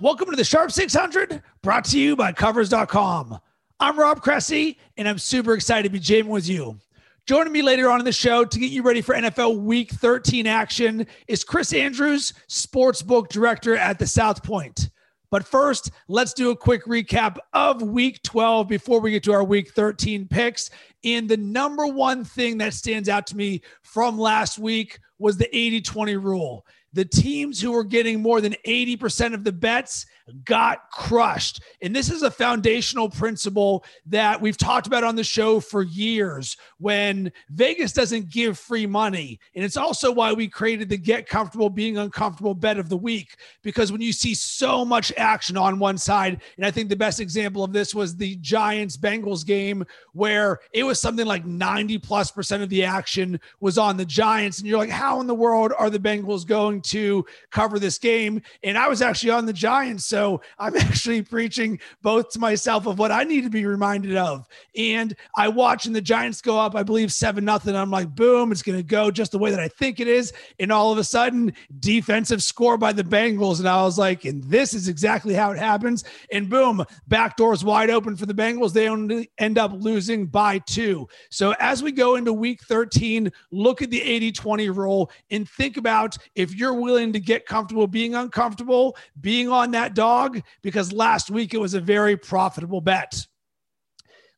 Welcome to the Sharp 600, brought to you by Covers.com. I'm Rob Cressy, and I'm super excited to be jamming with you. Joining me later on in the show to get you ready for NFL Week 13 action is Chris Andrews, Sportsbook Director at the South Point. But first, let's do a quick recap of Week 12 before we get to our Week 13 picks. And the number one thing that stands out to me from last week was the 80 20 rule the teams who were getting more than 80% of the bets got crushed. And this is a foundational principle that we've talked about on the show for years when Vegas doesn't give free money. And it's also why we created the get comfortable being uncomfortable bet of the week because when you see so much action on one side, and I think the best example of this was the Giants Bengals game where it was something like 90 plus percent of the action was on the Giants. And you're like, how in the world are the Bengals going to cover this game? And I was actually on the Giants. So I'm actually preaching both to myself of what I need to be reminded of. And I watch and the Giants go up, I believe seven nothing. I'm like, boom, it's going to go just the way that I think it is. And all of a sudden, defensive score by the Bengals. And I was like, and this is exactly how it happens. And boom, back doors wide open for the Bengals. They only end up losing by two. So as we go into week 13, look at the 80 20 rule and think about if you're willing to get comfortable being uncomfortable, being on that dog because last week it was a very profitable bet.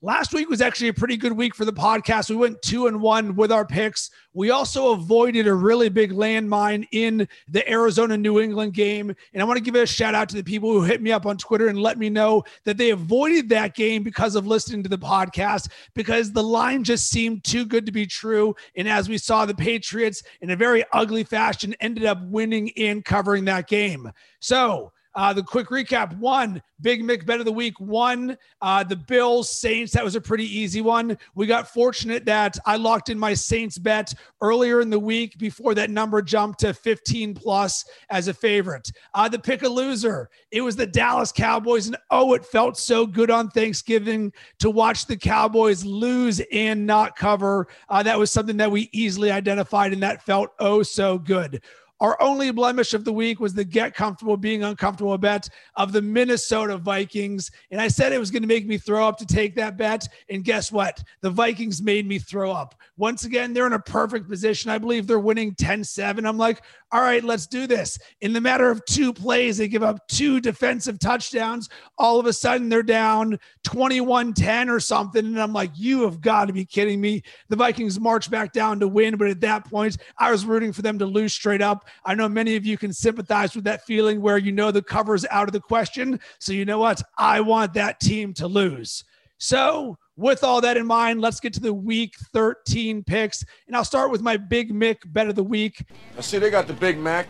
Last week was actually a pretty good week for the podcast. We went two and one with our picks. We also avoided a really big landmine in the Arizona New England game. And I want to give a shout out to the people who hit me up on Twitter and let me know that they avoided that game because of listening to the podcast, because the line just seemed too good to be true. And as we saw, the Patriots in a very ugly fashion ended up winning and covering that game. So, uh, the quick recap one, Big Mick bet of the week, one, uh, the Bills Saints. That was a pretty easy one. We got fortunate that I locked in my Saints bet earlier in the week before that number jumped to 15 plus as a favorite. Uh, the pick a loser, it was the Dallas Cowboys. And oh, it felt so good on Thanksgiving to watch the Cowboys lose and not cover. Uh, that was something that we easily identified, and that felt oh so good. Our only blemish of the week was the get comfortable being uncomfortable bet of the Minnesota Vikings. And I said it was going to make me throw up to take that bet. And guess what? The Vikings made me throw up. Once again, they're in a perfect position. I believe they're winning 10 7. I'm like, all right, let's do this. In the matter of two plays, they give up two defensive touchdowns. All of a sudden, they're down 21 10 or something. And I'm like, you have got to be kidding me. The Vikings march back down to win. But at that point, I was rooting for them to lose straight up. I know many of you can sympathize with that feeling where you know the cover's out of the question. So, you know what? I want that team to lose. So, with all that in mind, let's get to the week 13 picks. And I'll start with my Big Mick bet of the week. I see they got the Big Mac.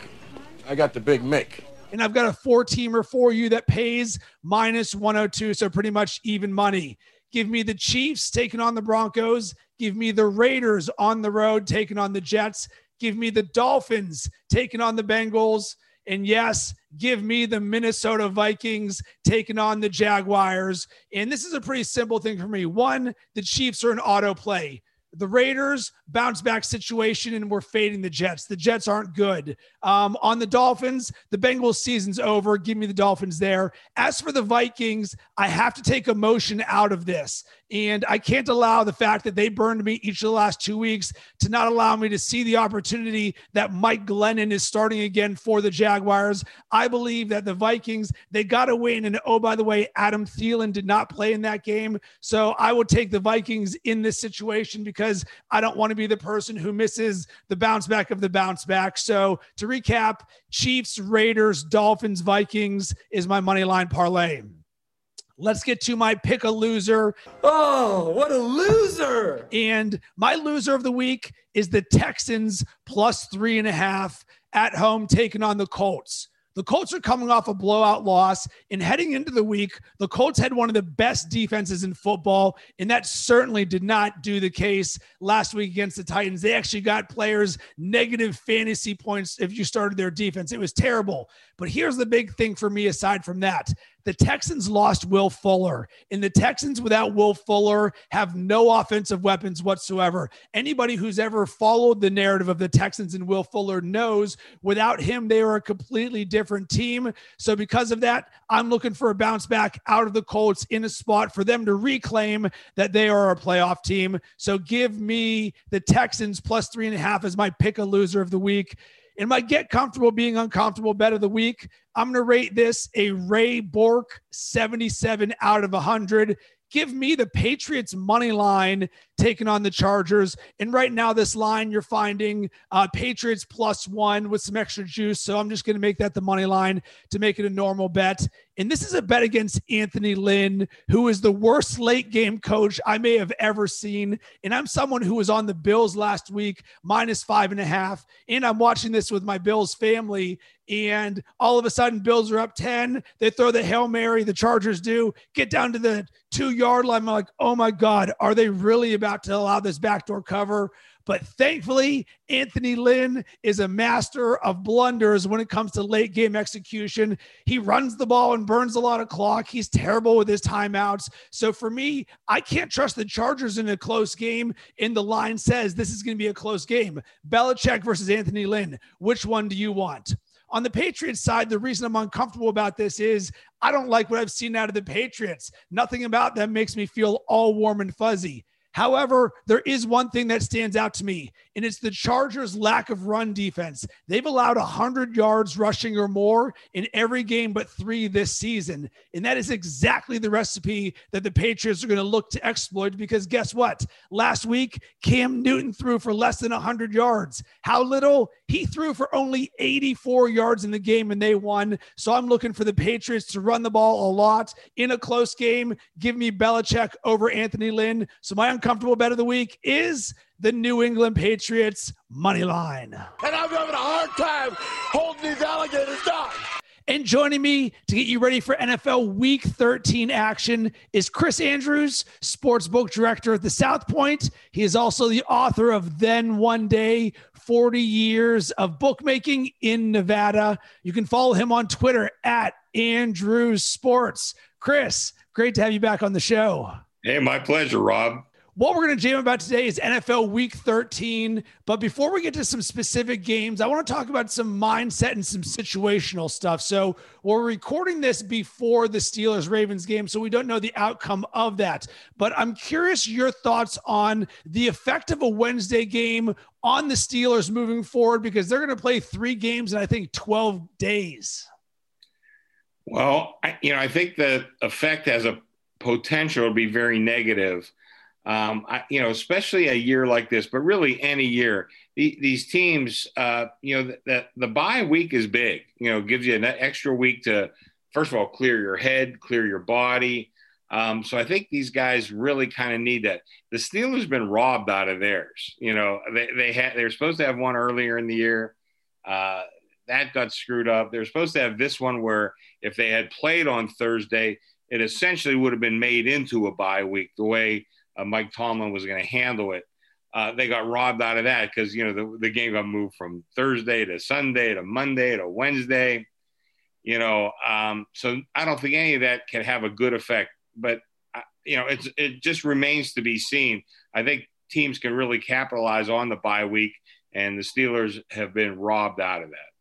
I got the Big Mick. And I've got a four teamer for you that pays minus 102. So pretty much even money. Give me the Chiefs taking on the Broncos. Give me the Raiders on the road taking on the Jets. Give me the Dolphins taking on the Bengals. And yes, give me the Minnesota Vikings taking on the Jaguars. And this is a pretty simple thing for me. One, the Chiefs are an auto play. The Raiders bounce back situation and we're fading the Jets. The Jets aren't good. Um, on the Dolphins, the Bengals season's over. Give me the Dolphins there. As for the Vikings, I have to take emotion out of this. And I can't allow the fact that they burned me each of the last two weeks to not allow me to see the opportunity that Mike Glennon is starting again for the Jaguars. I believe that the Vikings, they got to win. And oh, by the way, Adam Thielen did not play in that game. So I will take the Vikings in this situation because I don't want to be the person who misses the bounce back of the bounce back. So to recap, Chiefs, Raiders, Dolphins, Vikings is my money line parlay. Let's get to my pick a loser. Oh, what a loser. And my loser of the week is the Texans plus three and a half at home taking on the Colts. The Colts are coming off a blowout loss. And heading into the week, the Colts had one of the best defenses in football. And that certainly did not do the case last week against the Titans. They actually got players negative fantasy points if you started their defense. It was terrible. But here's the big thing for me aside from that the Texans lost Will Fuller, and the Texans without Will Fuller have no offensive weapons whatsoever. Anybody who's ever followed the narrative of the Texans and Will Fuller knows without him, they are a completely different team. So, because of that, I'm looking for a bounce back out of the Colts in a spot for them to reclaim that they are a playoff team. So, give me the Texans plus three and a half as my pick a loser of the week. In my get comfortable being uncomfortable bet of the week, I'm going to rate this a Ray Bourque 77 out of 100 give me the Patriots money line taking on the Chargers. And right now, this line you're finding uh, Patriots plus one with some extra juice. So I'm just going to make that the money line to make it a normal bet. And this is a bet against Anthony Lynn, who is the worst late game coach I may have ever seen. And I'm someone who was on the Bills last week, minus five and a half. And I'm watching this with my Bills family. And all of a sudden, Bills are up 10. They throw the Hail Mary, the Chargers do, get down to the two yard line. I'm like, oh my God, are they really about to allow this backdoor cover? But thankfully, Anthony Lynn is a master of blunders when it comes to late game execution. He runs the ball and burns a lot of clock. He's terrible with his timeouts. So for me, I can't trust the Chargers in a close game. And the line says this is going to be a close game. Belichick versus Anthony Lynn. Which one do you want? On the Patriots side, the reason I'm uncomfortable about this is I don't like what I've seen out of the Patriots. Nothing about them makes me feel all warm and fuzzy. However, there is one thing that stands out to me, and it's the Chargers' lack of run defense. They've allowed 100 yards rushing or more in every game but three this season. And that is exactly the recipe that the Patriots are going to look to exploit because guess what? Last week, Cam Newton threw for less than 100 yards. How little? He threw for only 84 yards in the game and they won. So I'm looking for the Patriots to run the ball a lot in a close game. Give me Belichick over Anthony Lynn. So my uncomfortable bet of the week is the New England Patriots money line. And I'm having a hard time holding these alligators down. And joining me to get you ready for NFL Week 13 action is Chris Andrews, sportsbook director at the South Point. He is also the author of Then One Day 40 Years of Bookmaking in Nevada. You can follow him on Twitter at Andrews Sports. Chris, great to have you back on the show. Hey, my pleasure, Rob. What we're going to jam about today is NFL Week 13. But before we get to some specific games, I want to talk about some mindset and some situational stuff. So we're recording this before the Steelers Ravens game, so we don't know the outcome of that. But I'm curious your thoughts on the effect of a Wednesday game on the Steelers moving forward because they're going to play three games in, I think, 12 days. Well, I, you know, I think the effect has a potential to be very negative um, I, you know, especially a year like this, but really any year, the, these teams, uh, you know, that the, the bye week is big. You know, gives you an extra week to, first of all, clear your head, clear your body. Um, so I think these guys really kind of need that. The Steelers been robbed out of theirs. You know, they they had they were supposed to have one earlier in the year. Uh, that got screwed up. They're supposed to have this one where if they had played on Thursday, it essentially would have been made into a bye week. The way uh, Mike Tomlin was going to handle it. Uh, they got robbed out of that because you know the, the game got moved from Thursday to Sunday to Monday to Wednesday. You know, um, so I don't think any of that can have a good effect. But uh, you know, it's it just remains to be seen. I think teams can really capitalize on the bye week, and the Steelers have been robbed out of that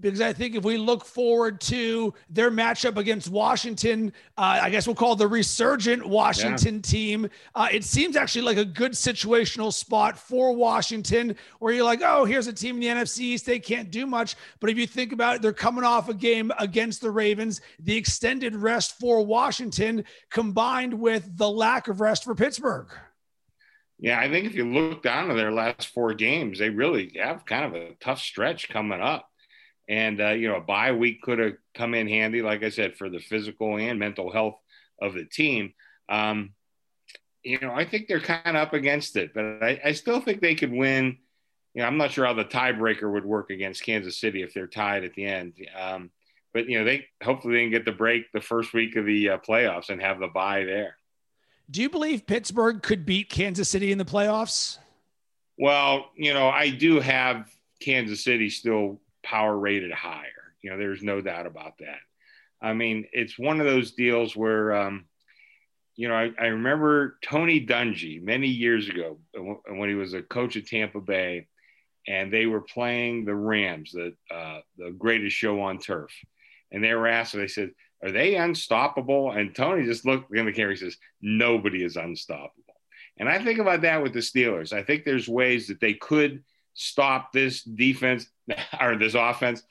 because I think if we look forward to their matchup against Washington, uh, I guess we'll call the resurgent Washington yeah. team. Uh, it seems actually like a good situational spot for Washington, where you're like, oh, here's a team in the NFC East. They can't do much. But if you think about it, they're coming off a game against the Ravens, the extended rest for Washington combined with the lack of rest for Pittsburgh. Yeah, I think if you look down to their last four games, they really have kind of a tough stretch coming up. And, uh, you know, a bye week could have come in handy, like I said, for the physical and mental health of the team. Um, you know, I think they're kind of up against it, but I, I, still think they could win. You know, I'm not sure how the tiebreaker would work against Kansas City if they're tied at the end. Um, but you know, they hopefully they can get the break the first week of the uh, playoffs and have the bye there. Do you believe Pittsburgh could beat Kansas City in the playoffs? Well, you know, I do have Kansas City still power rated higher. You know, there's no doubt about that. I mean, it's one of those deals where, um, you know, I, I, remember Tony Dungy many years ago when he was a coach at Tampa Bay, and they were playing the Rams, the uh, the greatest show on turf, and they were asked, they said, "Are they unstoppable?" And Tony just looked in the camera. He says, "Nobody is unstoppable." And I think about that with the Steelers. I think there's ways that they could stop this defense or this offense.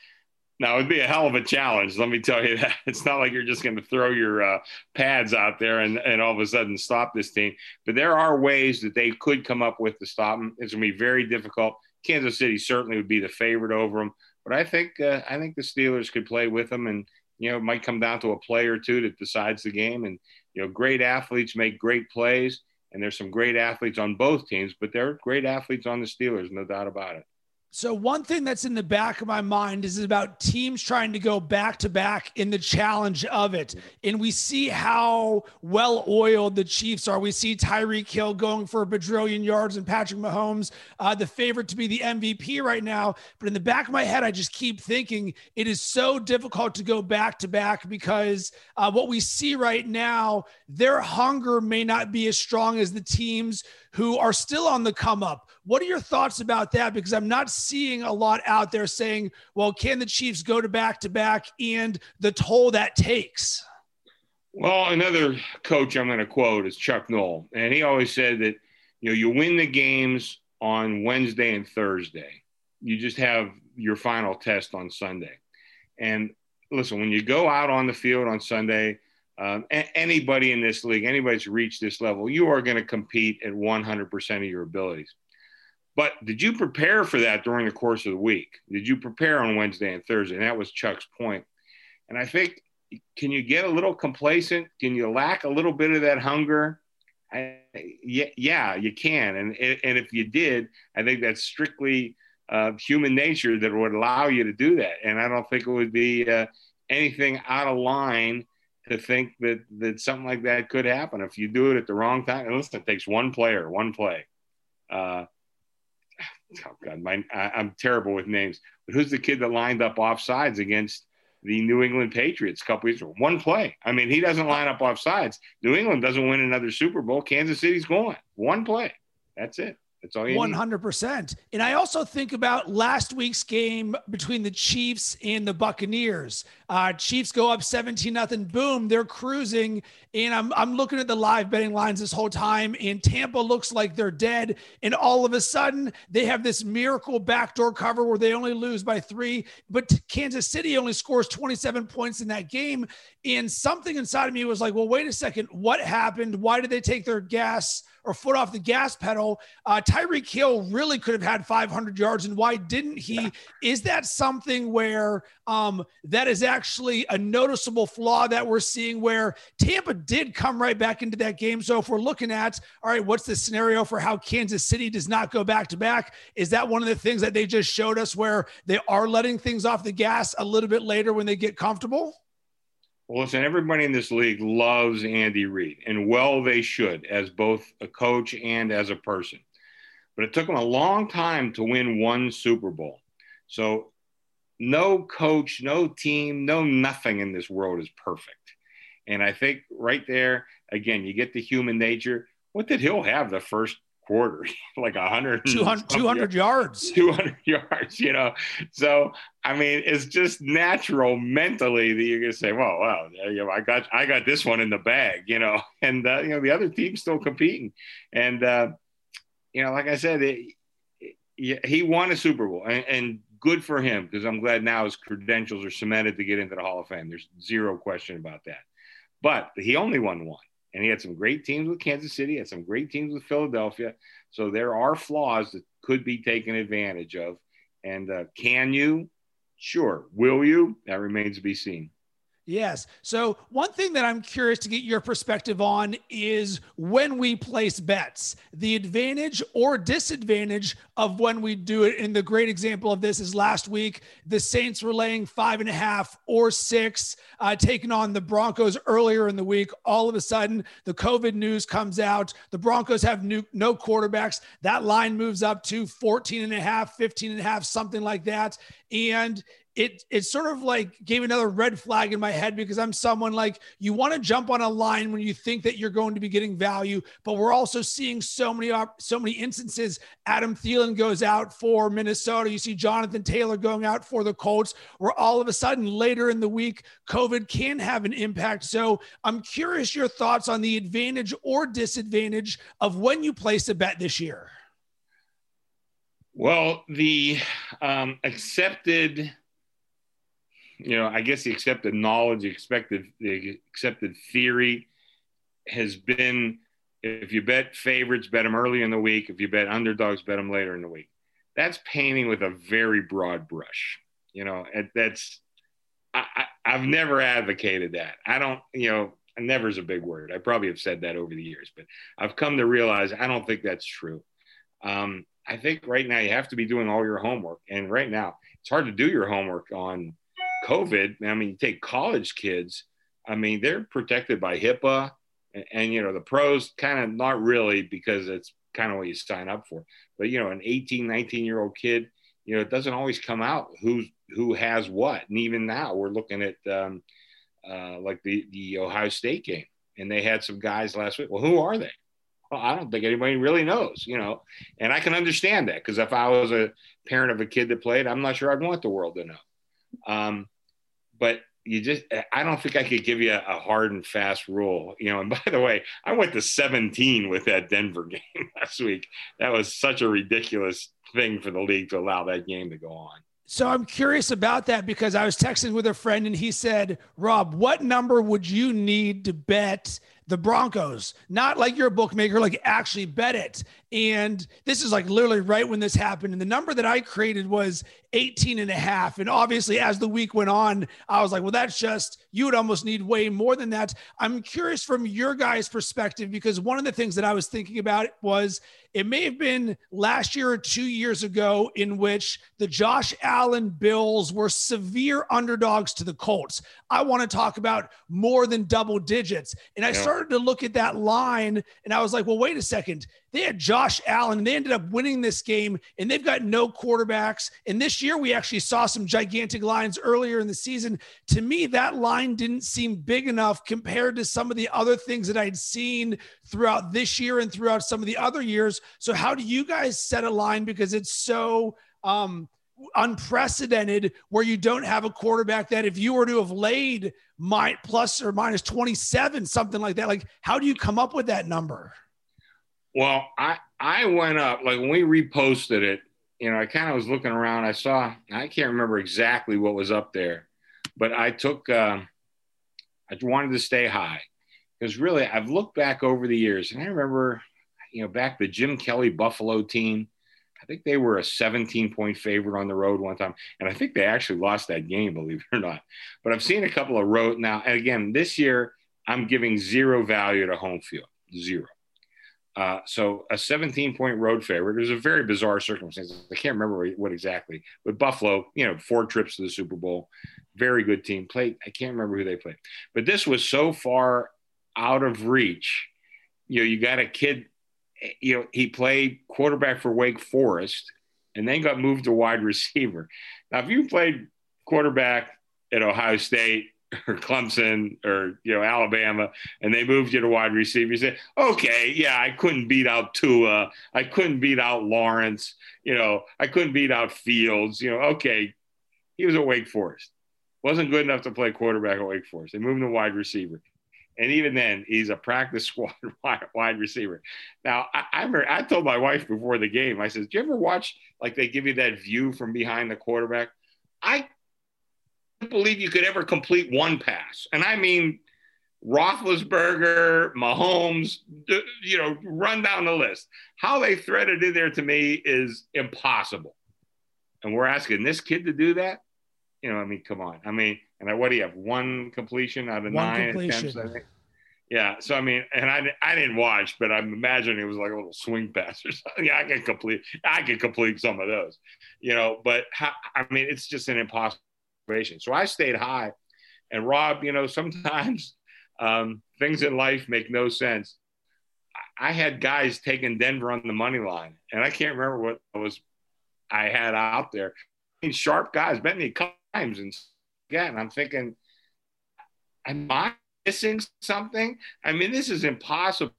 Now, it'd be a hell of a challenge. Let me tell you that. It's not like you're just going to throw your uh, pads out there and, and all of a sudden stop this team. But there are ways that they could come up with to stop them. It's going to be very difficult. Kansas City certainly would be the favorite over them. But I think uh, I think the Steelers could play with them, and you know it might come down to a play or two that decides the game. And you know, great athletes make great plays and there's some great athletes on both teams, but there are great athletes on the Steelers, no doubt about it. So one thing that's in the back of my mind is about teams trying to go back to back in the challenge of it. And we see how well oiled the Chiefs are. We see Tyreek Hill going for a bajillion yards and Patrick Mahomes, uh, the favorite to be the MVP right now. But in the back of my head, I just keep thinking it is so difficult to go back to back because uh, what we see right now, their hunger may not be as strong as the teams who are still on the come up. What are your thoughts about that? Because I'm not seeing a lot out there saying, well, can the Chiefs go to back to back and the toll that takes? Well, another coach I'm going to quote is Chuck Noll. And he always said that, you know, you win the games on Wednesday and Thursday. You just have your final test on Sunday. And listen, when you go out on the field on Sunday, um, a- anybody in this league, anybody that's reached this level, you are going to compete at 100% of your abilities. But did you prepare for that during the course of the week? Did you prepare on Wednesday and Thursday? And that was Chuck's point. And I think, can you get a little complacent? Can you lack a little bit of that hunger? I, yeah, yeah, you can. And, and if you did, I think that's strictly uh, human nature that would allow you to do that. And I don't think it would be uh, anything out of line to think that that something like that could happen if you do it at the wrong time. And listen, it takes one player, one play. Uh, oh God, my, I, am terrible with names. But who's the kid that lined up off sides against the New England Patriots a couple weeks ago? One play. I mean, he doesn't line up off sides. New England doesn't win another Super Bowl. Kansas City's going. One play. That's it. That's all you 100%. Need. And I also think about last week's game between the Chiefs and the Buccaneers. Uh, Chiefs go up 17 nothing. Boom, they're cruising. And I'm, I'm looking at the live betting lines this whole time, and Tampa looks like they're dead. And all of a sudden, they have this miracle backdoor cover where they only lose by three. But Kansas City only scores 27 points in that game. And something inside of me was like, well, wait a second. What happened? Why did they take their gas? or foot off the gas pedal. Uh, Tyreek Hill really could have had 500 yards, and why didn't he? Is that something where um, that is actually a noticeable flaw that we're seeing where Tampa did come right back into that game? So if we're looking at, all right, what's the scenario for how Kansas City does not go back to back? Is that one of the things that they just showed us where they are letting things off the gas a little bit later when they get comfortable? Well, listen, everybody in this league loves Andy Reid, and well, they should, as both a coach and as a person. But it took him a long time to win one Super Bowl. So, no coach, no team, no nothing in this world is perfect. And I think right there, again, you get the human nature. What did Hill have the first quarter, like 100, 200, 200 yards, 200 yards, you know. So, I mean, it's just natural mentally that you're going to say, well, wow, you know, I got, I got this one in the bag, you know, and, uh, you know, the other team's still competing. And, uh, you know, like I said, it, it, he won a Super Bowl and, and good for him because I'm glad now his credentials are cemented to get into the Hall of Fame. There's zero question about that. But he only won one and he had some great teams with Kansas City, had some great teams with Philadelphia. So there are flaws that could be taken advantage of. And uh, can you? Sure. Will you? That remains to be seen. Yes. So, one thing that I'm curious to get your perspective on is when we place bets, the advantage or disadvantage of when we do it. And the great example of this is last week, the Saints were laying five and a half or six, uh, taking on the Broncos earlier in the week. All of a sudden, the COVID news comes out. The Broncos have new, no quarterbacks. That line moves up to 14 and a half, 15 and a half, something like that. And it it sort of like gave another red flag in my head because I'm someone like you want to jump on a line when you think that you're going to be getting value, but we're also seeing so many so many instances. Adam Thielen goes out for Minnesota. You see Jonathan Taylor going out for the Colts, where all of a sudden later in the week, COVID can have an impact. So I'm curious your thoughts on the advantage or disadvantage of when you place a bet this year. Well, the um, accepted you know, I guess the accepted knowledge, the expected, the accepted theory has been if you bet favorites, bet them early in the week. If you bet underdogs, bet them later in the week. That's painting with a very broad brush. You know, and that's, I, I, have never advocated that. I don't, you know, never is a big word. I probably have said that over the years, but I've come to realize I don't think that's true. Um, I think right now you have to be doing all your homework. And right now it's hard to do your homework on COVID, I mean, take college kids. I mean, they're protected by HIPAA, and, and you know the pros kind of not really because it's kind of what you sign up for. But you know, an 18, 19 year old kid, you know, it doesn't always come out who's who has what. And even now, we're looking at um, uh, like the the Ohio State game, and they had some guys last week. Well, who are they? Well, I don't think anybody really knows, you know. And I can understand that because if I was a parent of a kid that played, I'm not sure I'd want the world to know. Um, but you just I don't think I could give you a, hard and fast rule. You know, and by the way, I went to 17 with that Denver game last week. That was such a ridiculous thing for the league to allow that game to go on. So I'm curious about that because I was texting with a friend and he said, Rob, what number would you need to bet the Broncos, not like you're a bookmaker, like actually bet it. And this is like literally right when this happened. And the number that I created was 18 and a half. And obviously, as the week went on, I was like, well, that's just, you would almost need way more than that. I'm curious from your guys' perspective, because one of the things that I was thinking about was it may have been last year or two years ago in which the Josh Allen Bills were severe underdogs to the Colts. I want to talk about more than double digits. And I yeah. started to look at that line and I was like, well, wait a second. They had Josh Allen and they ended up winning this game and they've got no quarterbacks. And this year we actually saw some gigantic lines earlier in the season. To me, that line didn't seem big enough compared to some of the other things that I'd seen throughout this year and throughout some of the other years. So how do you guys set a line because it's so um unprecedented where you don't have a quarterback that if you were to have laid my plus or minus 27 something like that like how do you come up with that number? Well i i went up like when we reposted it you know i kind of was looking around i saw i can't remember exactly what was up there but i took uh, i wanted to stay high because really i've looked back over the years and i remember you know back the jim kelly buffalo team I think they were a 17 point favorite on the road one time. And I think they actually lost that game, believe it or not. But I've seen a couple of road now. And again, this year, I'm giving zero value to home field, zero. Uh, so a 17 point road favorite. It was a very bizarre circumstance. I can't remember what exactly, but Buffalo, you know, four trips to the Super Bowl, very good team. Played. I can't remember who they played, but this was so far out of reach. You know, you got a kid you know, he played quarterback for Wake Forest and then got moved to wide receiver. Now, if you played quarterback at Ohio State or Clemson or you know Alabama, and they moved you to wide receiver, you say, okay, yeah, I couldn't beat out Tua, I couldn't beat out Lawrence, you know, I couldn't beat out Fields, you know, okay, he was at Wake Forest, wasn't good enough to play quarterback at Wake Forest. They moved him to wide receiver. And even then, he's a practice squad wide receiver. Now, I, I, I told my wife before the game, I said, Do you ever watch like they give you that view from behind the quarterback? I believe you could ever complete one pass. And I mean, Roethlisberger, Mahomes, you know, run down the list. How they threaded in there to me is impossible. And we're asking this kid to do that? You know, I mean, come on. I mean, and I, what do you have? One completion out of one nine completion. attempts, I think. Yeah. So I mean, and I, I didn't watch, but I'm imagining it was like a little swing pass or something. Yeah, I can complete. I can complete some of those, you know. But how, I mean, it's just an impossible situation. So I stayed high, and Rob, you know, sometimes um, things in life make no sense. I had guys taking Denver on the money line, and I can't remember what was I had out there. I mean, sharp guys bet me a couple times and again, I'm thinking, am I missing something? I mean, this is impossible.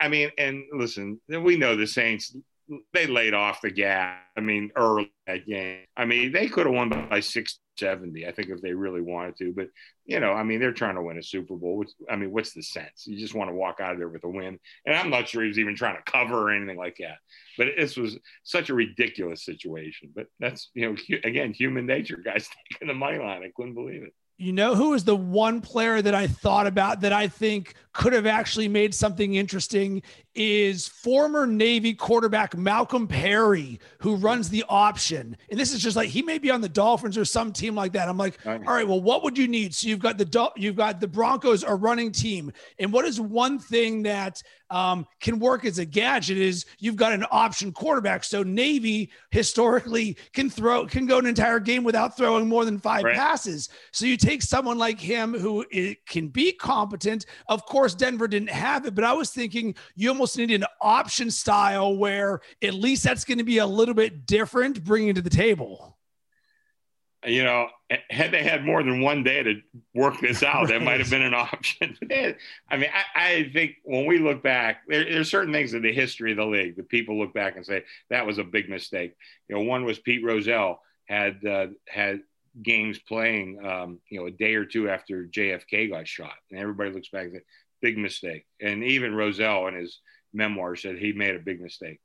I mean, and listen, we know the Saints they laid off the gas. I mean, early that game. I mean, they could have won by 670, I think, if they really wanted to. But, you know, I mean, they're trying to win a Super Bowl. Which, I mean, what's the sense? You just want to walk out of there with a win. And I'm not sure he was even trying to cover or anything like that. But this was such a ridiculous situation. But that's, you know, again, human nature, guys taking the money line. I couldn't believe it. You know who is the one player that I thought about that I think could have actually made something interesting is former Navy quarterback Malcolm Perry, who runs the option. And this is just like he may be on the Dolphins or some team like that. I'm like, all right, well, what would you need? So you've got the you've got the Broncos, a running team, and what is one thing that um, can work as a gadget is you've got an option quarterback. So Navy historically can throw can go an entire game without throwing more than five right. passes. So you take someone like him who can be competent. Of course, Denver didn't have it, but I was thinking you almost need an option style where at least that's going to be a little bit different, bringing to the table you know, had they had more than one day to work this out, right. that might have been an option. I mean, I, I, think when we look back, there, there's certain things in the history of the league that people look back and say that was a big mistake. You know, one was Pete Rozelle had uh, had games playing, um, you know, a day or two after JFK got shot, and everybody looks back and says, big mistake. And even Rozelle in his memoir said he made a big mistake.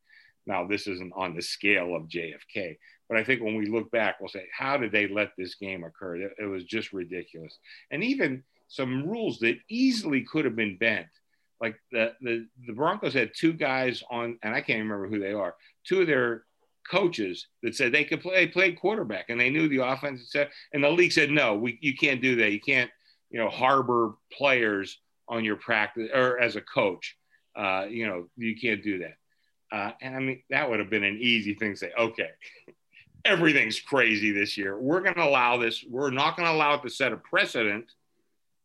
Now, this isn't on the scale of JFK, but I think when we look back, we'll say, how did they let this game occur? It, was just ridiculous. And even some rules that easily could have been bent. Like the, the, the Broncos had two guys on, and I can't remember who they are, two of their coaches that said they could play, play quarterback and they knew the offense. Said, and the league said, no, we, you can't do that. You can't, you know, harbor players on your practice or as a coach. Uh, you know, you can't do that. Uh, and I mean, that would have been an easy thing to say, okay, everything's crazy this year. We're going to allow this. We're not going to allow it to set a precedent.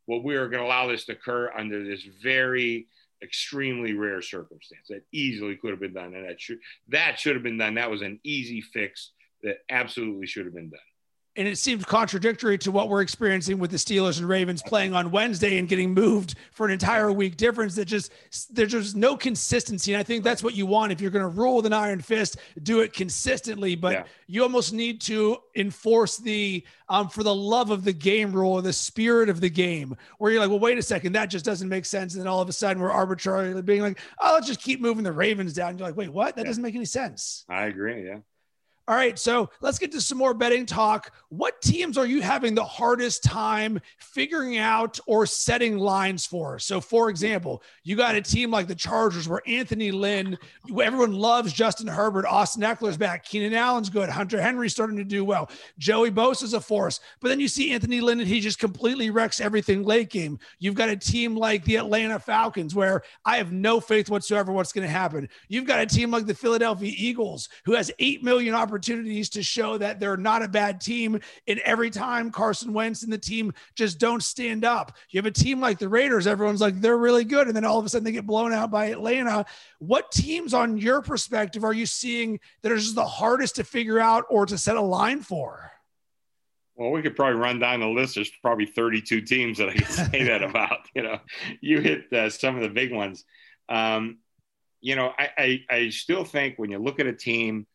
But we are going to allow this to occur under this very extremely rare circumstance that easily could have been done. And that should, that should have been done. That was an easy fix that absolutely should have been done and it seems contradictory to what we're experiencing with the Steelers and Ravens playing on Wednesday and getting moved for an entire week difference. That just there's just no consistency, and I think that's what you want if you're going to rule with an iron fist. Do it consistently, but yeah. you almost need to enforce the um, for the love of the game rule or the spirit of the game, where you're like, well, wait a second, that just doesn't make sense, and then all of a sudden we're arbitrarily being like, oh, let's just keep moving the Ravens down. And you're like, wait, what? That yeah. doesn't make any sense. I agree. Yeah. All right, so let's get to some more betting talk. What teams are you having the hardest time figuring out or setting lines for? So, for example, you got a team like the Chargers where Anthony Lynn, everyone loves Justin Herbert, Austin Ekeler's back, Keenan Allen's good, Hunter Henry's starting to do well, Joey Bosa's a force. But then you see Anthony Lynn and he just completely wrecks everything late game. You've got a team like the Atlanta Falcons where I have no faith whatsoever what's going to happen. You've got a team like the Philadelphia Eagles who has 8 million opportunities opportunities to show that they're not a bad team. And every time Carson Wentz and the team just don't stand up. You have a team like the Raiders, everyone's like, they're really good. And then all of a sudden they get blown out by Atlanta. What teams, on your perspective, are you seeing that are just the hardest to figure out or to set a line for? Well, we could probably run down the list. There's probably 32 teams that I can say that about. You know, you hit uh, some of the big ones. Um, you know, I, I, I, still think when you look at a team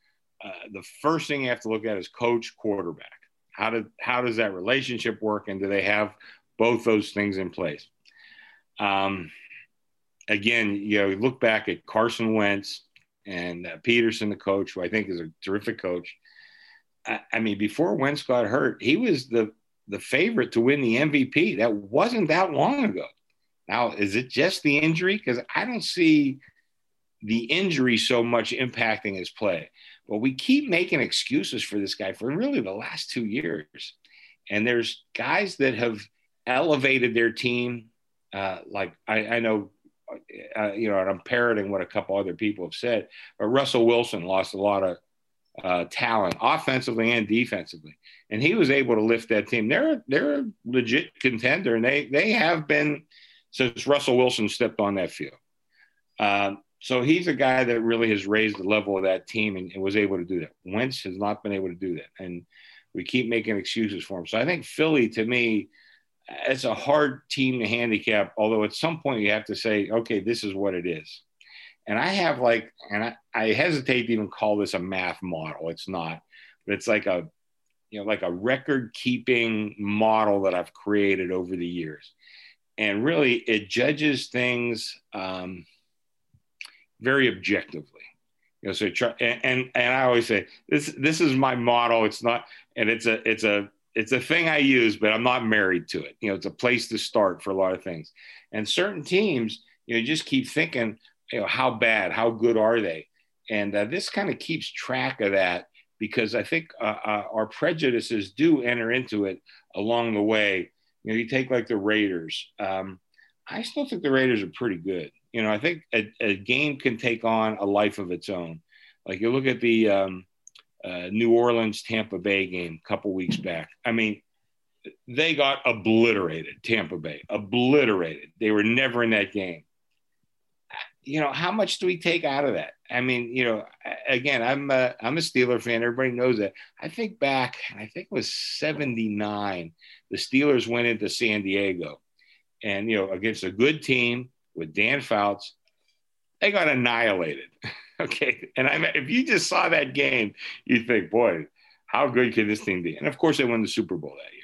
uh, the first thing you have to look at is coach quarterback. How did how does that relationship work, and do they have both those things in place? Um, again, you know, look back at Carson Wentz and uh, Pederson, the coach, who I think is a terrific coach. I, I mean, before Wentz got hurt, he was the the favorite to win the MVP. That wasn't that long ago. Now, is it just the injury? Because I don't see the injury so much impacting his play. But we keep making excuses for this guy for really the last two years. And there's guys that have elevated their team. Uh, like I, I know, uh, you know, and I'm parroting what a couple other people have said, but Russell Wilson lost a lot of uh, talent offensively and defensively. And he was able to lift that team. They're, they're a legit contender and they, they have been since Russell Wilson stepped on that field. Um, so he's a guy that really has raised the level of that team and, and, was able to do that. Wentz has not been able to do that. And we keep making excuses for him. So I think Philly, to me, it's a hard team to handicap. Although at some point you have to say, okay, this is what it is. And I have like, and I, I hesitate to even call this a math model. It's not, but it's like a, you know, like a record keeping model that I've created over the years. And really, it judges things um, very objectively. You know, so try, and, and and I always say this this is my model. It's not, and it's a it's a it's a thing I use, but I'm not married to it. You know, it's a place to start for a lot of things. And certain teams, you know, just keep thinking, you know, how bad, how good are they? And uh, this kind of keeps track of that because I think uh, uh, our prejudices do enter into it along the way. You know, you take like the Raiders. Um, I still think the Raiders are pretty good. You know, I think a, a, game can take on a life of its own. Like you look at the um, uh, New Orleans Tampa Bay game a couple weeks back. I mean, they got obliterated. Tampa Bay obliterated. They were never in that game you know, how much do we take out of that? I mean, you know, again, I'm a, I'm a Steeler fan. Everybody knows that. I think back, I think it was 79. The Steelers went into San Diego and, you know, against a good team with Dan Fouts, they got annihilated. okay. And I mean, if you just saw that game, you'd think, boy, how good can this team be? And of course, they won the Super Bowl that year.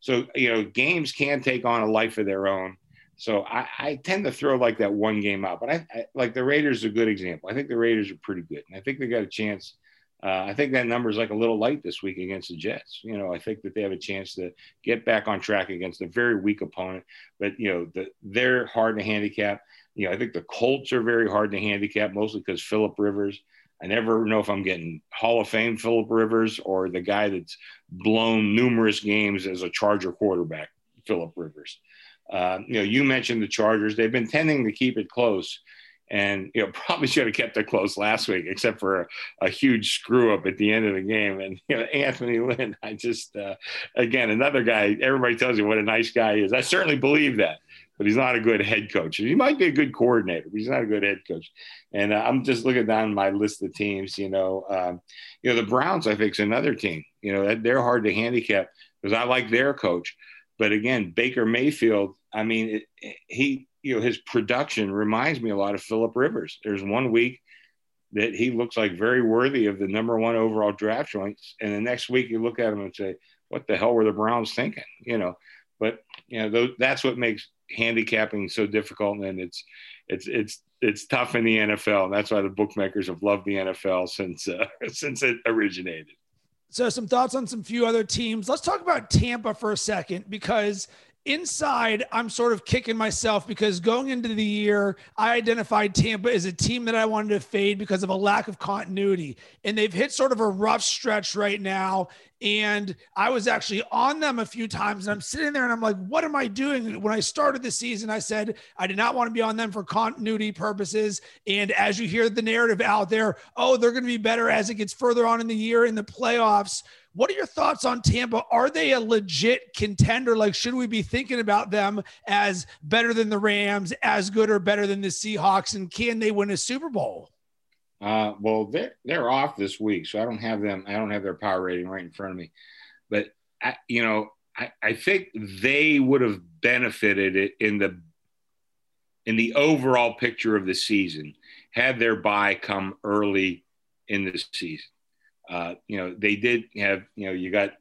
So, you know, games can take on a life of their own. So I, I, tend to throw like that one game out, but I, I, like the Raiders are a good example. I think the Raiders are pretty good, and I think they got a chance. Uh, I think that number is like a little light this week against the Jets. You know, I think that they have a chance to get back on track against a very weak opponent, but you know, the, they're hard to handicap. You know, I think the Colts are very hard to handicap, mostly because Philip Rivers. I never know if I'm getting Hall of Fame Philip Rivers or the guy that's blown numerous games as a Charger quarterback, Philip Rivers. Uh, you know, you mentioned the Chargers. They've been tending to keep it close, and you know probably should have kept it close last week, except for a, a huge screw up at the end of the game. And you know, Anthony Lynn, I just uh, again another guy. Everybody tells you what a nice guy he is. I certainly believe that, but he's not a good head coach. He might be a good coordinator, but he's not a good head coach. And uh, I'm just looking down my list of teams. You know, um, you know the Browns. I think is another team. You know, they're hard to handicap because I like their coach. But again, Baker Mayfield, I mean, it, he, you know, his production reminds me a lot of Philip Rivers. There's one week that he looks like very worthy of the number one overall draft choice, and the next week you look at him and say, "What the hell were the Browns thinking?" You know. But you know, that's what makes handicapping so difficult, and it's it's it's it's tough in the NFL. And that's why the bookmakers have loved the NFL since uh, since it originated. So, some thoughts on some few other teams. Let's talk about Tampa for a second because inside, I'm sort of kicking myself because going into the year, I identified Tampa as a team that I wanted to fade because of a lack of continuity. And they've hit sort of a rough stretch right now. And I was actually on them a few times. And I'm sitting there and I'm like, what am I doing? When I started the season, I said I did not want to be on them for continuity purposes. And as you hear the narrative out there, oh, they're going to be better as it gets further on in the year in the playoffs. What are your thoughts on Tampa? Are they a legit contender? Like, should we be thinking about them as better than the Rams, as good or better than the Seahawks? And can they win a Super Bowl? Uh, well, they're they're off this week, so I don't have them. I don't have their power rating right in front of me. But I, you know, I, I think they would have benefited it in the in the overall picture of the season had their bye come early in the season. Uh, you know, they did have. You know, you got.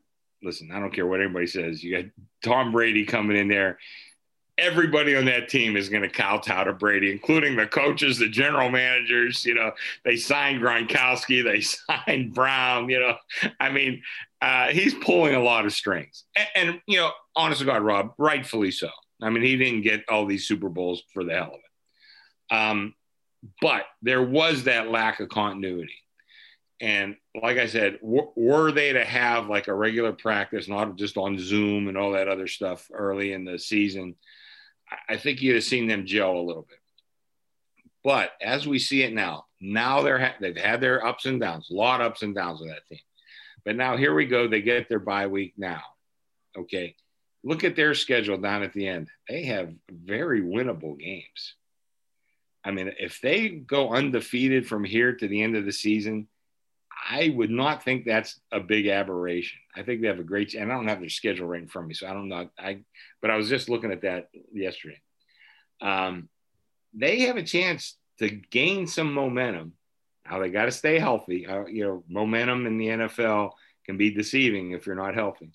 Listen, I don't care what anybody says. You got Tom Brady coming in there everybody on that team is going to kowtow to Brady, including the coaches, the general managers. You know, they signed Gronkowski, they signed Brown. You know, I mean, uh, he's pulling a lot of strings, and, and, you know, honest to God, Rob, rightfully so. I mean, he didn't get all these Super Bowls for the hell of it. Um, but there was that lack of continuity. And like I said, w- were they to have like a regular practice, not just on Zoom and all that other stuff early in the season, I think you'd have seen them gel a little bit. But as we see it now, now they're ha- they've had their ups and downs, a lot of ups and downs with that team. But now here we go. They get their bye week now. Okay. Look at their schedule down at the end. They have very winnable games. I mean, if they go undefeated from here to the end of the season, I would not think that's a big aberration. I think they have a great, and I don't have their schedule right in front of me, so I don't know. I, but I was just looking at that yesterday. Um, they have a chance to gain some momentum. Now they got to stay healthy. Uh, you know, momentum in the NFL can be deceiving if you're not healthy.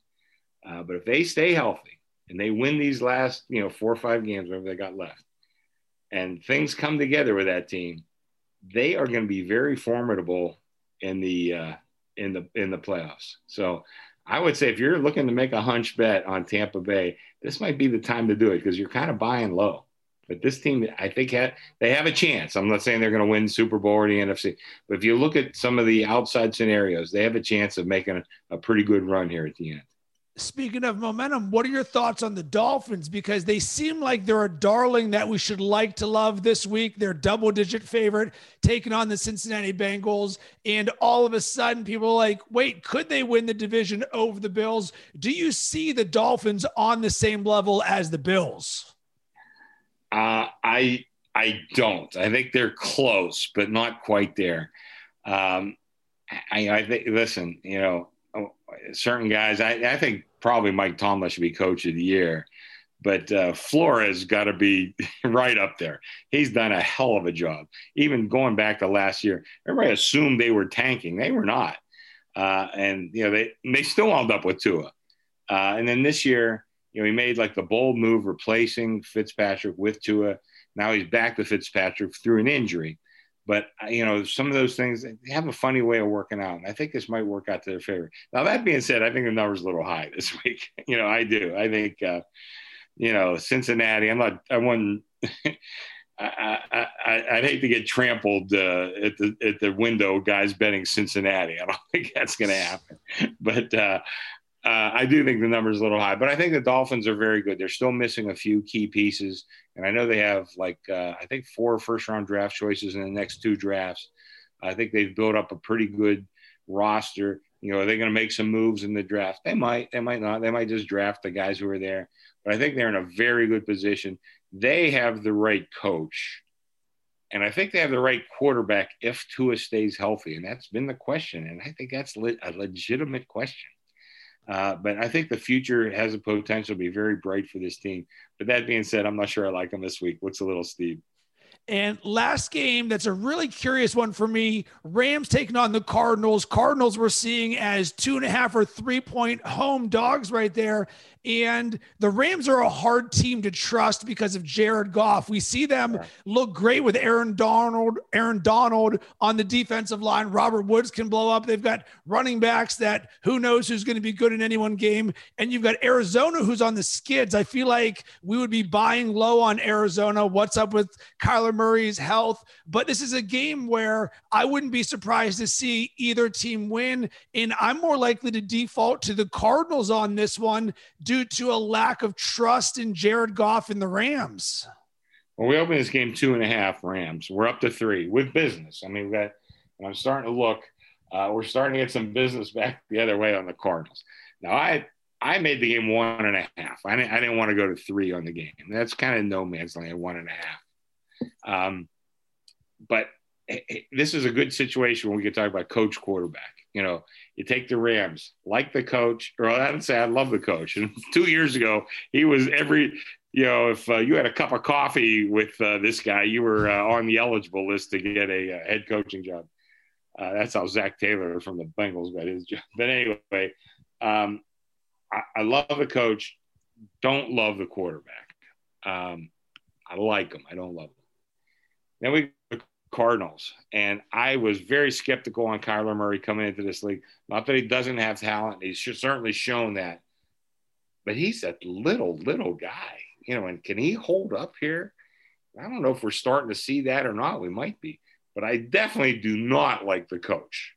Uh, but if they stay healthy and they win these last, you know, four or five games, whatever they got left, and things come together with that team, they are going to be very formidable in the uh, in the in the playoffs. So I would say if you're looking to make a hunch bet on Tampa Bay, this might be the time to do it because you're kind of buying low. But this team, I think, had, they have a chance. I'm not saying they're going to win Super Bowl or the NFC, but if you look at some of the outside scenarios, they have a chance of making a, a pretty good run here at the end. Speaking of momentum, what are your thoughts on the Dolphins? Because they seem like they're a darling that we should like to love this week. They're double digit favorite taking on the Cincinnati Bengals. And all of a sudden, people are like, wait, could they win the division over the Bills? Do you see the Dolphins on the same level as the Bills? Uh, I I don't. I think they're close, but not quite there. Um, I, I think. Listen, you know, certain guys. I, I think probably Mike Tomlin should be coach of the year, but uh, Flores got to be right up there. He's done a hell of a job. Even going back to last year, everybody assumed they were tanking. They were not, uh, and you know they they still wound up with Tua. Uh, and then this year, you know, he made like the bold move replacing Fitzpatrick with Tua. Now he's back to Fitzpatrick through an injury. But uh, you know, some of those things they have a funny way of working out, and I think this might work out to their favor. Now that being said, I think the number's a little high this week. you know, I do. I think, uh, you know, Cincinnati. I'm not. I wouldn't. I, I, I, would hate to get trampled uh, at the at the window, guys betting Cincinnati. I don't think that's going to happen. But uh, uh, I do think the number is a little high, but I think the Dolphins are very good. They're still missing a few key pieces, and I know they have like uh, I think four first round draft choices in the next two drafts. I think they've built up a pretty good roster. You know, are they going to make some moves in the draft? They might. They might not. They might just draft the guys who are there. But I think they're in a very good position. They have the right coach, and I think they have the right quarterback if Tua stays healthy. And that's been the question. And I think that's le- a legitimate question. Uh, but I think the future has a potential to be very bright for this team. But that being said, I'm not sure I like them this week. What's a little Steve? And last game, that's a really curious one for me. Rams taking on the Cardinals. Cardinals we're seeing as two and a half or three point home dogs right there. And the Rams are a hard team to trust because of Jared Goff. We see them look great with Aaron Donald, Aaron Donald on the defensive line. Robert Woods can blow up. They've got running backs that who knows who's going to be good in any one game. And you've got Arizona who's on the skids. I feel like we would be buying low on Arizona. What's up with Kyler Murray's health? But this is a game where I wouldn't be surprised to see either team win. And I'm more likely to default to the Cardinals on this one due to a lack of trust in Jared Goff and the Rams? Well, we opened this game two and a half Rams. We're up to three with business. I mean, that and I'm starting to look. Uh, we're starting to get some business back the other way on the Cardinals. Now, I I made the game one and a half. I didn't, I didn't want to go to three on the game. That's kind of no man's land, one and a half. Um, but this is a good situation when we can talk about coach quarterback. You know, you take the Rams, like the coach, or I would say I love the coach. And two years ago, he was every, you know, if uh, you had a cup of coffee with uh, this guy, you were uh, on the eligible list to get a, uh, head coaching job. Uh, that's how Zac Taylor from the Bengals got his job. But anyway, um, I, I, love the coach. Don't love the quarterback. Um, I like him. I don't love him. Then we Cardinals. And I was very skeptical on Kyler Murray coming into this league. Not that he doesn't have talent, he's certainly shown that. But he's a little, little guy, you know, and can he hold up here? I don't know if we're starting to see that or not. We might be, but I definitely do not like the coach.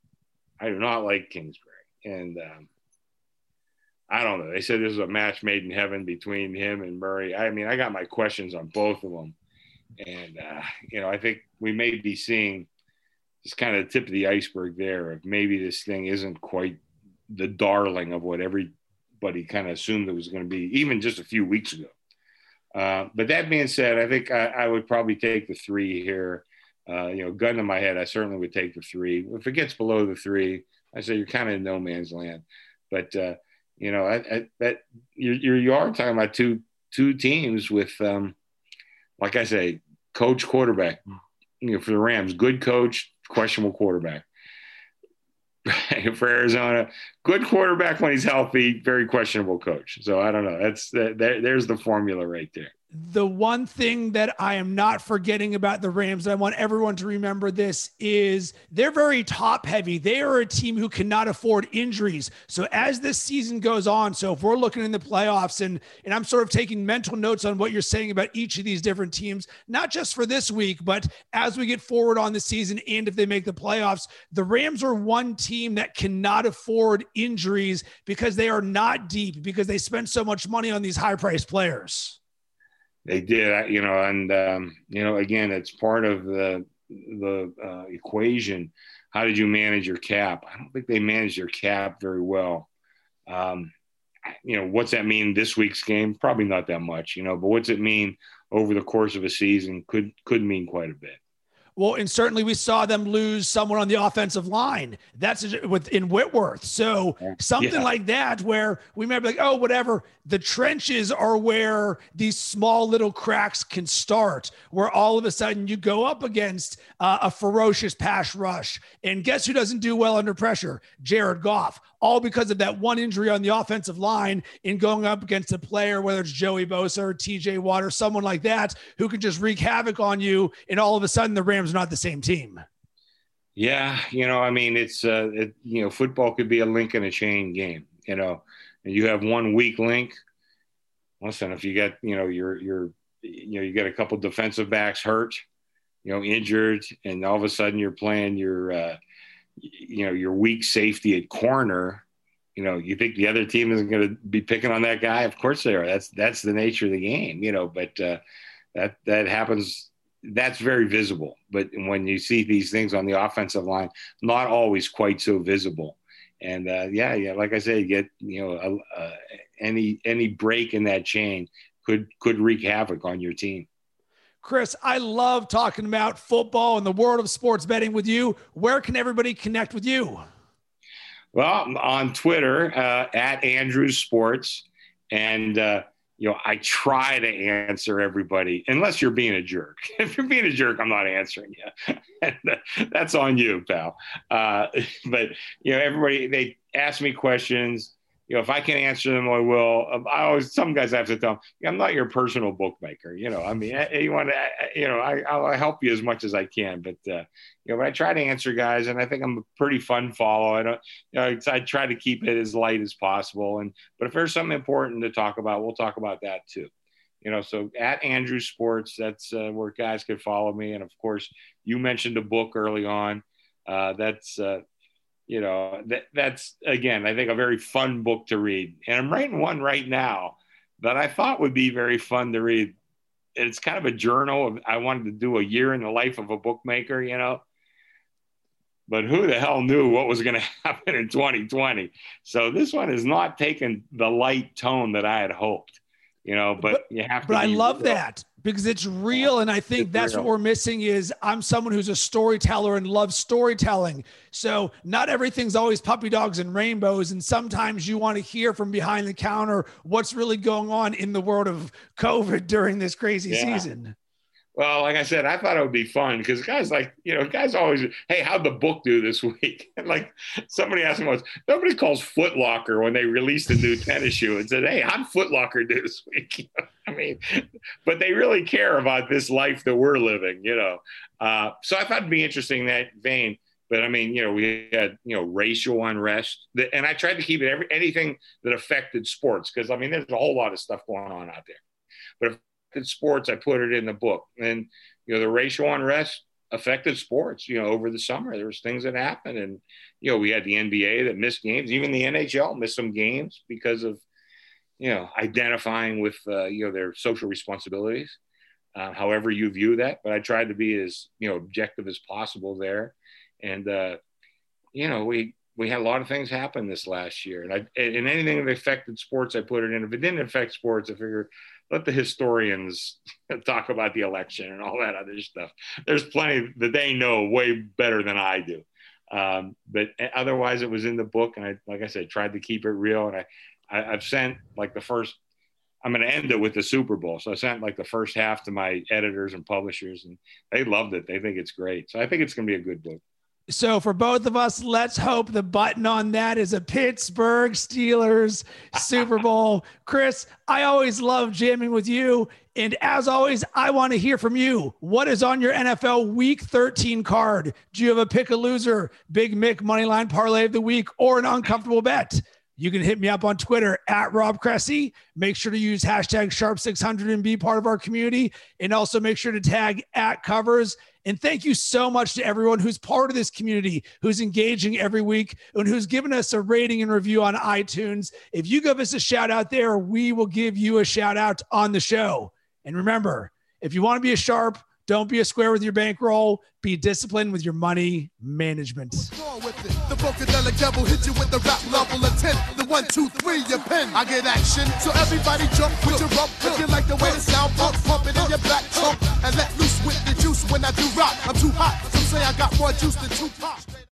I do not like Kingsbury. And um, I don't know. They said this is a match made in heaven between him and Murray. I mean, I got my questions on both of them. And, uh, you know, I think we may be seeing just kind of the tip of the iceberg there of maybe this thing isn't quite the darling of what everybody kind of assumed it was going to be, even just a few weeks ago. Uh, but that being said, I think I, I, would probably take the three here. uh, you know, gun to my head, I certainly would take the three. If it gets below the three, I say you're kind of in no man's land. But uh, you know, I, I, that you you are talking about two two teams with, um, like I say, coach quarterback. You know, for the Rams, good coach, questionable quarterback. for Arizona, good quarterback when he's healthy, very questionable coach. So I don't know. That's that, there's the formula right there the one thing that I am not forgetting about the Rams, and I want everyone to remember this, is they're very top heavy. They are a team who cannot afford injuries. So as this season goes on, so if we're looking in the playoffs and and I'm sort of taking mental notes on what you're saying about each of these different teams, not just for this week, but as we get forward on the season and if they make the playoffs, the Rams are one team that cannot afford injuries because they are not deep because they spend so much money on these high priced players they did, you know, and um, you know, again, it's part of the the uh, equation. How did you manage your cap? I don't think they managed their cap very well. Um, you know, what's that mean this week's game? Probably not that much, you know, but what's it mean over the course of a season? Could could mean quite a bit. Well, and certainly we saw them lose someone on the offensive line. That's within Whitworth. So something yeah. like that, where we might be like, oh, whatever. The trenches are where these small little cracks can start, where all of a sudden you go up against uh, a ferocious pass rush. And guess who doesn't do well under pressure? Jared Goff all because of that one injury on the offensive line in going up against a player, whether it's Joey Bosa or TJ Watt or someone like that, who can just wreak havoc on you. And all of a sudden, the Rams are not the same team. Yeah. You know, I mean, it's, uh, it, you know, football could be a link in a chain game, you know, and you have one weak link. Listen, if you get, you know, you're, you're, you know, you get a couple defensive backs hurt, you know, injured, and all of a sudden you're playing your, uh, you know your weak safety at corner you know you think the other team isn't going to be picking on that guy? Of course they are. That's that's the nature of the game you know but uh, that that happens that's very visible. But when you see these things on the offensive line not always quite so visible. And uh, yeah yeah like i said get you know a, a, any any break in that chain could could wreak havoc on your team Chris, I love talking about football and the world of sports betting with you. Where can everybody connect with you? Well, on Twitter uh, at Andrews Sports, and uh, you know I try to answer everybody unless you're being a jerk. If you're being a jerk, I'm not answering you. that's on you, pal. Uh, but you know everybody they ask me questions you know, if I can answer them, I will. Um, I always, some guys I have to tell them, I'm not your personal bookmaker. You know, I mean, you want to, you know, I, I'll help you as much as I can, but, uh, you know, but I try to answer guys and I think I'm a pretty fun follow. I don't, you know, I try to keep it as light as possible. And, but if there's something important to talk about, we'll talk about that too. You know, so at Andrew Sports, that's uh, where guys can follow me. And of course, you mentioned a book early on. Uh, that's, uh, you know that that's again i think a very fun book to read. And i'm writing one right now that i thought would be very fun to read. It's kind of a journal of, i wanted to do a year in the life of a bookmaker you know? But who the hell knew what was going to happen in 2020 so this one is not taking the light tone that i had hoped you know but, but you have to but i love real. that because it's real and i think that's real. what we're missing is i'm someone who's a storyteller and loves storytelling so not everything's always puppy dogs and rainbows and sometimes you want to hear from behind the counter what's really going on in the world of covid during this crazy yeah. season well, like I said, I thought it would be fun because guys like, you know, guys always, hey, how'd the book do this week? And like somebody asked me once, nobody calls Footlocker when they released a new tennis shoe and said, hey, how'd Footlocker do this week? I mean, but they really care about this life that we're living, you know. Uh, so I thought it'd be interesting that vein. But I mean, you know, we had you know racial unrest, and I tried to keep it every anything that affected sports because I mean, there's a whole lot of stuff going on out there. But if sports, I put it in the book. And, you know, the racial unrest affected sports, you know, over the summer. There was things that happened. And, you know, we had the NBA that missed games. Even the NHL missed some games because of, you know, identifying with, uh, you know, their social responsibilities, uh, however you view that. But I tried to be as, you know, objective as possible there. And, uh, you know, we, we had a lot of things happen this last year, and I and anything that affected sports, I put it in. If it didn't affect sports, I figure let the historians talk about the election and all that other stuff. There's plenty that they know way better than I do. Um, but otherwise, it was in the book, and I, like I said, tried to keep it real. And I, I I've sent like the first. I'm going to end it with the Super Bowl, so I sent like the first half to my editors and publishers, and they loved it. They think it's great, so I think it's going to be a good book. So for both of us, let's hope the button on that is a Pittsburgh Steelers Super Bowl. Chris, I always love jamming with you. And as always, I want to hear from you. What is on your NFL Week 13 card? Do you have a pick a loser, Big Mick Moneyline Parlay of the Week, or an uncomfortable bet? You can hit me up on Twitter at Rob Cressy. Make sure to use hashtag Sharp600 and be part of our community. And also make sure to tag at covers. And thank you so much to everyone who's part of this community, who's engaging every week, and who's given us a rating and review on iTunes. If you give us a shout out there, we will give you a shout out on the show. And remember, if you want to be a sharp, don't be a square with your bankroll. Be disciplined with your money management. The Funkadelic devil hit you with the rap level of 10. The one, two, three, your pen. I get action. So everybody jump with your rump. If you like the way the sound pump, pump it in your back trunk. And let loose with the juice when I do rock. I'm too hot. Some say I got more juice than Tupac.